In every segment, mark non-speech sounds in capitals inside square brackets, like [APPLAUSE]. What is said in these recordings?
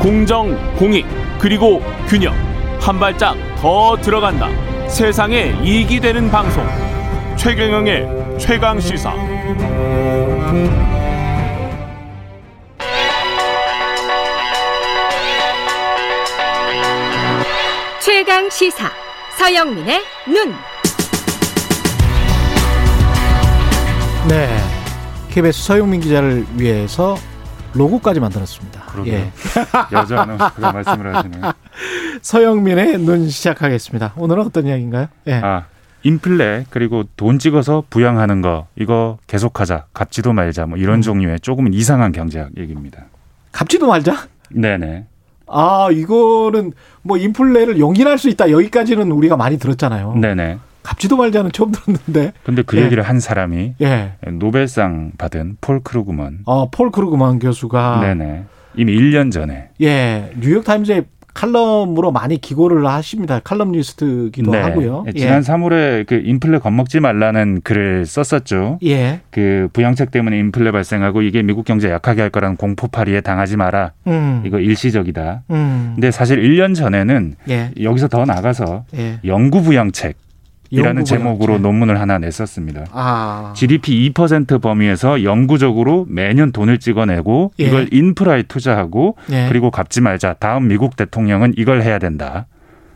공정, 공익, 그리고 균형. 한 발짝 더 들어간다. 세상에 이익이 되는 방송. 최경영의 최강 시사. 최강 시사. 서영민의 눈. 네. KBS 서영민 기자를 위해서 로고까지 만들었습니다. 그러게요. 예. [LAUGHS] 여자는 그런 말씀을 하시네요. 서영민의 눈 시작하겠습니다. 오늘은 어떤 이야기인가요? 예. 아, 인플레 그리고 돈 찍어서 부양하는 거 이거 계속하자. 갚지도 말자. 뭐 이런 음. 종류의 조금 이상한 경제학 얘기입니다. 갚지도 말자. 네네. 아, 이거는 뭐 인플레를 용인할 수 있다. 여기까지는 우리가 많이 들었잖아요. 네네. 갚지도 말자는 처음 들었는데. 근데 그 예. 얘기를 한 사람이 예. 노벨상 받은 폴 크루그먼. 어, 폴 크루그만 교수가 네네. 이미 1년 전에 예, 뉴욕 타임즈에 칼럼으로 많이 기고를 하십니다. 칼럼니스트기도 하고요. 네. 지난 3월에 그 인플레 겁먹지 말라는 글을 썼었죠. 예. 예. 그 부양책 때문에 인플레 발생하고 이게 미국 경제 약하게 할 거라는 공포팔이에 당하지 마라. 음. 이거 일시적이다. 음. 근데 사실 1년 전에는 예. 여기서 더 나가서 예. 영구 부양책 이라는 제목으로 부양책. 논문을 하나 냈었습니다. 아. GDP 2% 범위에서 영구적으로 매년 돈을 찍어내고 예. 이걸 인프라에 투자하고 예. 그리고 갚지 말자. 다음 미국 대통령은 이걸 해야 된다.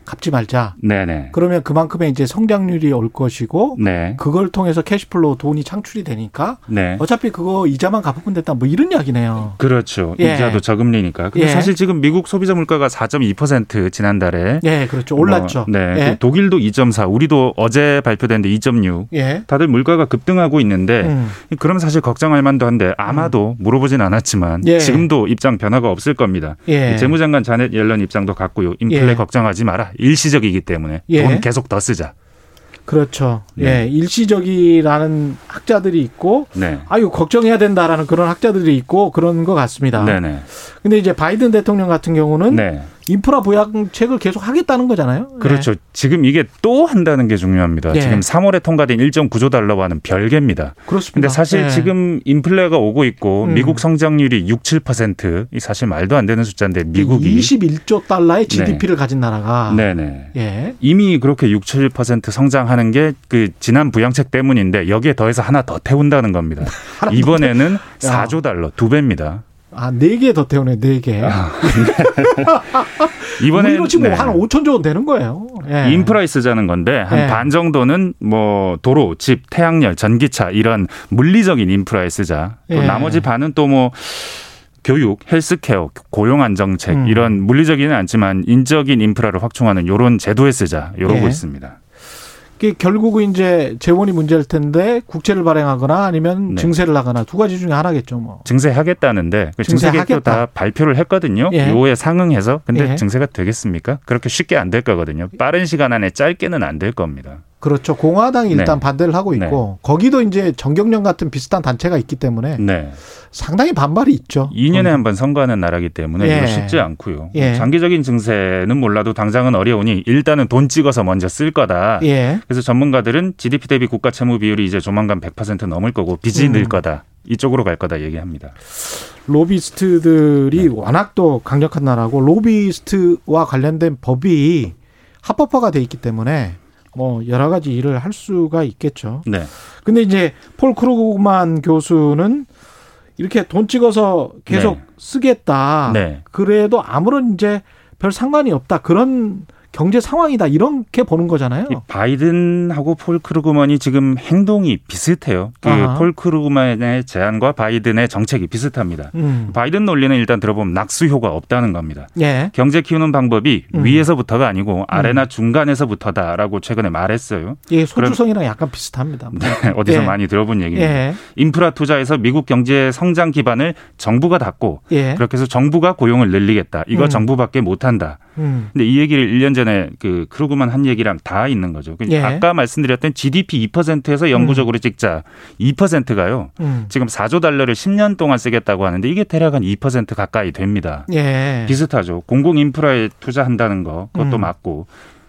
갚지 말자. 네네. 그러면 그만큼의 이제 성장률이 올 것이고 네. 그걸 통해서 cash flow 돈이 창출이 되니까 네. 어차피 그거 이자만 갚으면 됐다. 뭐 이런 이야기네요. 그렇죠. 예. 이자도 저금리니까. 근데 예. 사실 지금 미국 소비자 물가가 4.2% 지난달에 예, 그렇죠. 올랐죠. 뭐, 네. 예. 그 독일도 2.4, 우리도 어제 발표됐는데 2.6. 예. 다들 물가가 급등하고 있는데 음. 그럼 사실 걱정할 만도 한데 아마도 물어보진 않았지만 예. 지금도 입장 변화가 없을 겁니다. 예. 재무장관 자넷 옐런 입장도 같고요. 인플레 예. 걱정하지 마라. 일시적이기 때문에 예. 돈 계속 더 쓰자. 그렇죠. 네. 예. 일시적이라는 학자들이 있고 네. 아유 걱정해야 된다라는 그런 학자들이 있고 그런 것 같습니다. 네네. 근데 이제 바이든 대통령 같은 경우는 네. 인프라 부양책을 계속 하겠다는 거잖아요. 그렇죠. 지금 이게 또 한다는 게 중요합니다. 예. 지금 3월에 통과된 1.9조 달러와는 별개입니다. 네. 그렇습니다. 근데 사실 예. 지금 인플레가 오고 있고 음. 미국 성장률이 6, 7%이 사실 말도 안 되는 숫자인데 미국이 21조 달러의 GDP를 가진 나라가 네네. 예. 이미 그렇게 6, 7% 성장하는 게 그 지난 부양책 때문인데 여기에 더해서 하나 더 태운다는 겁니다. [LAUGHS] 이번에는 4조 달러 두 배입니다. 아, 네 개 더 태우네, 네 개. 이번에 우리로 치면 한 5천조 원 되는 거예요. 예. 인프라에 쓰자는 건데 한 네. 반 정도는 뭐 도로, 집, 태양열, 전기차 이런 물리적인 인프라에 쓰자. 또 예. 나머지 반은 또 뭐 교육, 헬스케어, 고용 안정책 음. 이런 물리적이는 않지만 인적인 인프라를 확충하는 이런 제도에 쓰자 이러고 예. 있습니다. 그게 결국은 이제 재원이 문제일 텐데 국채를 발행하거나 아니면 네. 증세를 하거나 두 가지 중에 하나겠죠, 뭐. 증세하겠다는데 그 증세 계획도 증세하겠다. 다 발표를 했거든요. 예. 요에 상응해서 근데 예. 증세가 되겠습니까? 그렇게 쉽게 안 될 거거든요. 빠른 시간 안에 짧게는 안 될 겁니다. 그렇죠. 공화당이 일단 네. 반대를 하고 있고 거기도 이제 정경련 같은 비슷한 단체가 있기 때문에 네. 상당히 반발이 있죠. 2년에 거기. 한번 선거하는 나라기 때문에 예. 이거 쉽지 않고요. 예. 장기적인 증세는 몰라도 당장은 어려우니 일단은 돈 찍어서 먼저 쓸 거다. 예. 그래서 전문가들은 GDP 대비 국가 채무 비율이 이제 조만간 100% 넘을 거고 빚이 음. 늘 거다. 이쪽으로 갈 거다 얘기합니다. 로비스트들이 네. 워낙 또 강력한 나라고 로비스트와 관련된 법이 합법화가 돼 있기 때문에 뭐 여러 가지 일을 할 수가 있겠죠. 네. 근데 이제 폴 크루그만 교수는 이렇게 돈 찍어서 계속 네. 쓰겠다. 네. 그래도 아무런 이제 별 상관이 없다. 그런 경제 상황이다. 이렇게 보는 거잖아요. 이 바이든하고 폴 크루그먼이 지금 행동이 비슷해요. 그. 폴 크루그먼의 제안과 바이든의 정책이 비슷합니다. 음. 바이든 논리는 일단 들어보면 낙수 효과 없다는 겁니다. 예. 경제 키우는 방법이 음. 위에서부터가 아니고 아래나 중간에서부터다라고 최근에 말했어요. 이게 소주성이랑 약간 비슷합니다. 네, [LAUGHS] 어디서 예. 많이 들어본 얘기입니다. 예. 인프라 투자에서 미국 경제 성장 기반을 정부가 닦고 예. 그렇게 해서 정부가 고용을 늘리겠다. 이거 음. 정부밖에 못한다. 음. 근데 이 얘기를 1년 전에 그 크루그먼이 한 얘기랑 닿아 있는 거죠. 그 예. 아까 말씀드렸던 GDP 2%에서 영구적으로 찍자 2%가요. 음. 지금 4조 달러를 10년 동안 쓰겠다고 하는데 이게 대략 한 2% 가까이 됩니다. 예. 비슷하죠. 공공 인프라에 투자한다는 거 그것도 음. 맞고.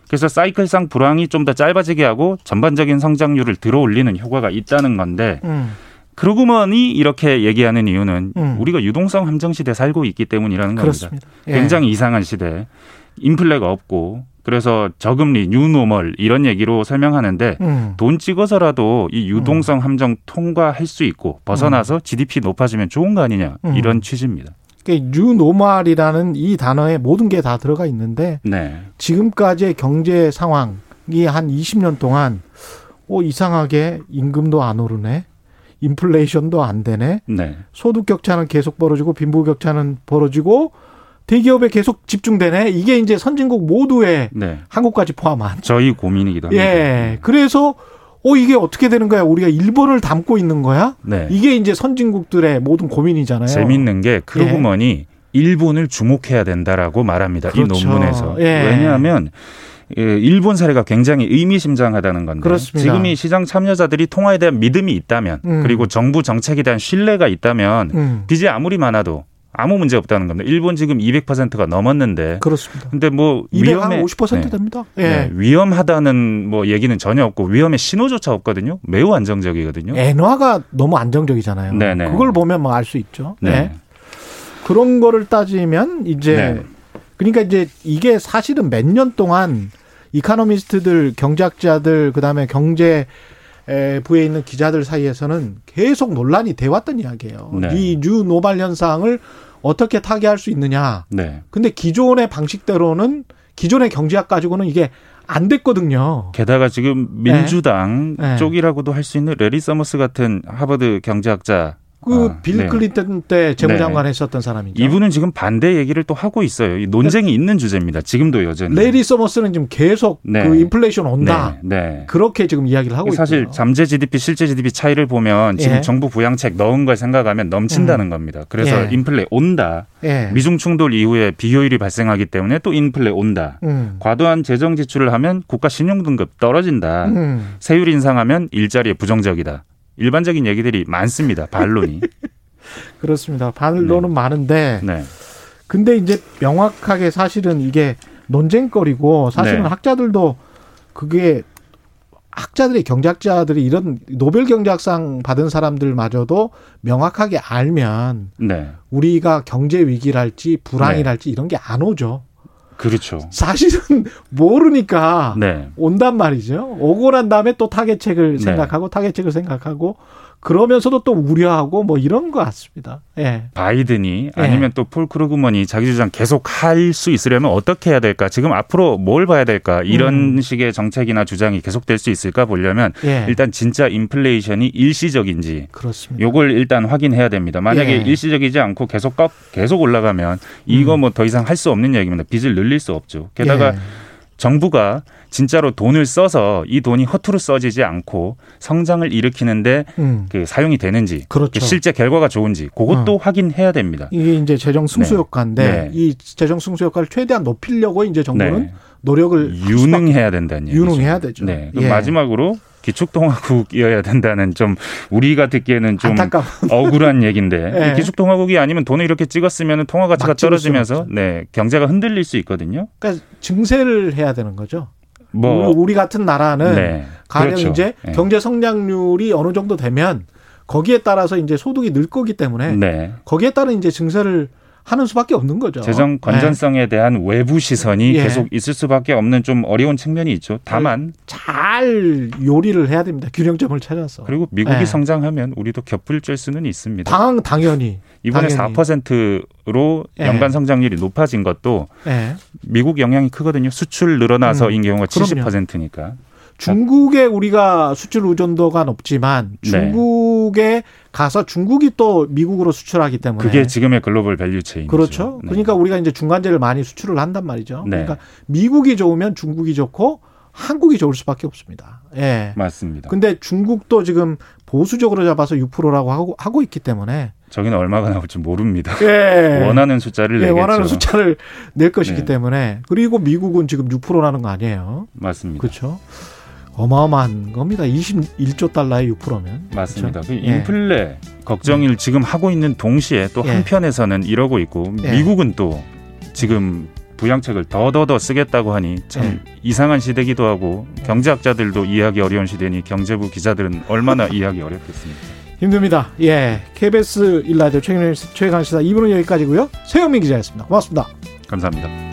그래서 사이클상 불황이 좀 더 짧아지게 하고 전반적인 성장률을 들어올리는 효과가 있다는 건데 음. 크루그먼이 이렇게 얘기하는 이유는 음. 우리가 유동성 함정 시대 에 살고 있기 때문이라는 겁니다. 그렇습니다. 예. 굉장히 이상한 시대, 인플레가 없고 그래서 저금리, new normal 이런 얘기로 설명하는데 음. 돈 찍어서라도 이 유동성 함정 통과할 수 있고 벗어나서 GDP 높아지면 좋은 거 아니냐 음. 이런 취지입니다. 그러니까 new normal이라는 이 단어에 모든 게 다 들어가 있는데 네, 지금까지의 경제 상황이 한 20년 동안 어 이상하게 임금도 안 오르네. 인플레이션도 안 되네. 네, 소득 격차는 계속 벌어지고 빈부 격차는 벌어지고 대기업에 계속 집중되네. 이게 이제 선진국 모두의 네. 한국까지 포함한. 저희 고민이기도 합니다. 예. 그래서 어 이게 어떻게 되는 거야? 우리가 일본을 닮고 있는 거야? 네. 이게 이제 선진국들의 모든 고민이잖아요. 재밌는 게 크루그먼이 일본을 주목해야 된다라고 말합니다. 그렇죠. 이 논문에서. 예. 왜냐하면 예, 일본 사례가 굉장히 의미심장하다는 건데 그렇습니다. 지금 이 시장 참여자들이 통화에 대한 믿음이 있다면 음. 그리고 정부 정책에 대한 신뢰가 있다면 음. 빚이 아무리 많아도 아무 문제 없다는 겁니다. 일본 지금 200%가 넘었는데 그렇습니다. 근데 뭐 200한 위험에 50% 네. 됩니다. 예. 네, 위험하다는 뭐 얘기는 전혀 없고 위험의 신호조차 없거든요. 매우 안정적이거든요. 엔화가 너무 안정적이잖아요. 네네. 그걸 보면 뭐 알 수 있죠. 네. 네. 그런 거를 따지면 이제 네. 그러니까 이제 이게 사실은 몇 년 동안 economist들, 경제학자들, 그다음에 경제 에, 부에 있는 기자들 사이에서는 계속 논란이 돼 왔던 이야기예요. 네. 이 new normal 현상을 어떻게 타개할 수 있느냐. 네. 근데 기존의 방식대로는 기존의 경제학 가지고는 이게 안 됐거든요. 게다가 지금 민주당 네. 쪽이라고도 할 수 있는 래리 서머스 같은 하버드 경제학자 그 아, 빌 네. 클린턴 때 재무장관 했었던 사람이죠. 이분은 지금 반대 얘기를 또 하고 있어요. 이 논쟁이 있는 주제입니다. 지금도 여전히. 래리 서머스는 지금 계속 네. 그 인플레이션 온다. 네. 네. 그렇게 지금 이야기를 하고 사실 있고요. 잠재 GDP, 실제 GDP 차이를 보면 지금 예. 정부 부양책 넣은 걸 생각하면 넘친다는 겁니다. 그래서 예. 인플레 온다. 예. 미중 충돌 이후에 비효율이 발생하기 때문에 또 인플레 온다. 음. 과도한 재정 지출을 하면 국가 신용 등급 떨어진다. 음. 세율 인상하면 일자리에 부정적이다. 일반적인 얘기들이 많습니다. 반론이. [LAUGHS] 그렇습니다. 반론은 많은데 네. 근데 이제 명확하게 사실은 이게 논쟁거리고 사실은 네. 학자들도 그게 학자들이 경제학자들이 이런 노벨 경제학상 받은 사람들마저도 명확하게 알면 네. 우리가 경제 위기랄지 불황이랄지 이런 게 안 오죠. 그렇죠. 사실은 모르니까 네. 온단 말이죠. 오고 난 다음에 또 타겟책을 네. 생각하고 타겟책을 생각하고 그러면서도 또 우려하고 뭐 이런 것 같습니다. 예. 바이든이 예. 아니면 또 폴 크루그먼이 자기 주장 계속 할 수 있으려면 어떻게 해야 될까? 지금 앞으로 뭘 봐야 될까? 이런 음. 식의 정책이나 주장이 계속될 수 있을까 보려면 예. 일단 진짜 인플레이션이 일시적인지 그렇습니다. 요걸 일단 확인해야 됩니다. 만약에 예. 일시적이지 않고 계속 꺾, 계속 올라가면 이거 음. 뭐 더 이상 할 수 없는 얘기입니다. 빚을 늘릴 수 없죠. 게다가 예. 정부가 진짜로 돈을 써서 이 돈이 허투루 써지지 않고 성장을 일으키는데 음. 그 사용이 되는지 그렇죠. 실제 결과가 좋은지 그것도 확인해야 됩니다. 이게 이제 재정 승수 네. 효과인데 네. 이 재정 승수 효과를 최대한 높이려고 이제 정부는 네. 노력을 유능해야 된다는 얘기죠. 유능해야 되죠. 네. 예. 마지막으로 기축통화국이어야 된다는 좀 우리가 듣기에는 좀 안타까운 억울한 얘기인데 예. [LAUGHS] 기축통화국이 아니면 돈을 이렇게 찍었으면 통화 가치가 떨어지면서. 네 경제가 흔들릴 수 있거든요. 그러니까 증세를 해야 되는 거죠. 뭐 우리, 우리 같은 나라는 네. 가령 그렇죠. 이제 네. 경제 성장률이 어느 정도 되면 거기에 따라서 이제 소득이 늘 거기 때문에 네. 거기에 따른 이제 증세를 하는 수밖에 없는 거죠. 재정 건전성에 대한 외부 시선이 예. 계속 있을 수밖에 없는 좀 어려운 측면이 있죠. 다만 네. 잘 요리를 해야 됩니다. 균형점을 찾아서. 그리고 미국이 예. 성장하면 우리도 곁불 쬐 수는 있습니다. 당 당연히 이번에 당연히. 4%로 예. 연간 성장률이 높아진 것도 예. 미국 영향이 크거든요. 수출 늘어나서인 경우가 그럼요. 70%니까. 중국에 우리가 수출 의존도가 높지만 네. 중국에 가서 중국이 또 미국으로 수출하기 때문에 그게 지금의 global value chain이죠. 그렇죠. 네. 그러니까 우리가 이제 중간재를 많이 수출을 한단 말이죠. 네. 그러니까 미국이 좋으면 중국이 좋고 한국이 좋을 수밖에 없습니다. 예. 맞습니다. 근데 중국도 지금 보수적으로 잡아서 6%라고 하고 하고 있기 때문에 저기는 얼마가 나올지 모릅니다. 예. [LAUGHS] 원하는 숫자를 예, 내겠죠. 원하는 숫자를 낼 것이기 네. 때문에 그리고 미국은 지금 6%라는 거 아니에요. 맞습니다. 그렇죠. 어마어마한 겁니다. 21조 달러에 6%면. 맞습니다. 그 예. 인플레 걱정을 지금 하고 있는 동시에 또 예. 한편에서는 이러고 있고 예. 미국은 또 지금 부양책을 더더더 쓰겠다고 하니 참 예. 이상한 시대기도 하고 경제학자들도 이해하기 어려운 시대니 경제부 기자들은 얼마나 [LAUGHS] 이해하기 어렵겠습니까? 힘듭니다. 예. KBS 일라디오 최강 시사 2부는 여기까지고요. 최영민 기자였습니다. 고맙습니다. 감사합니다.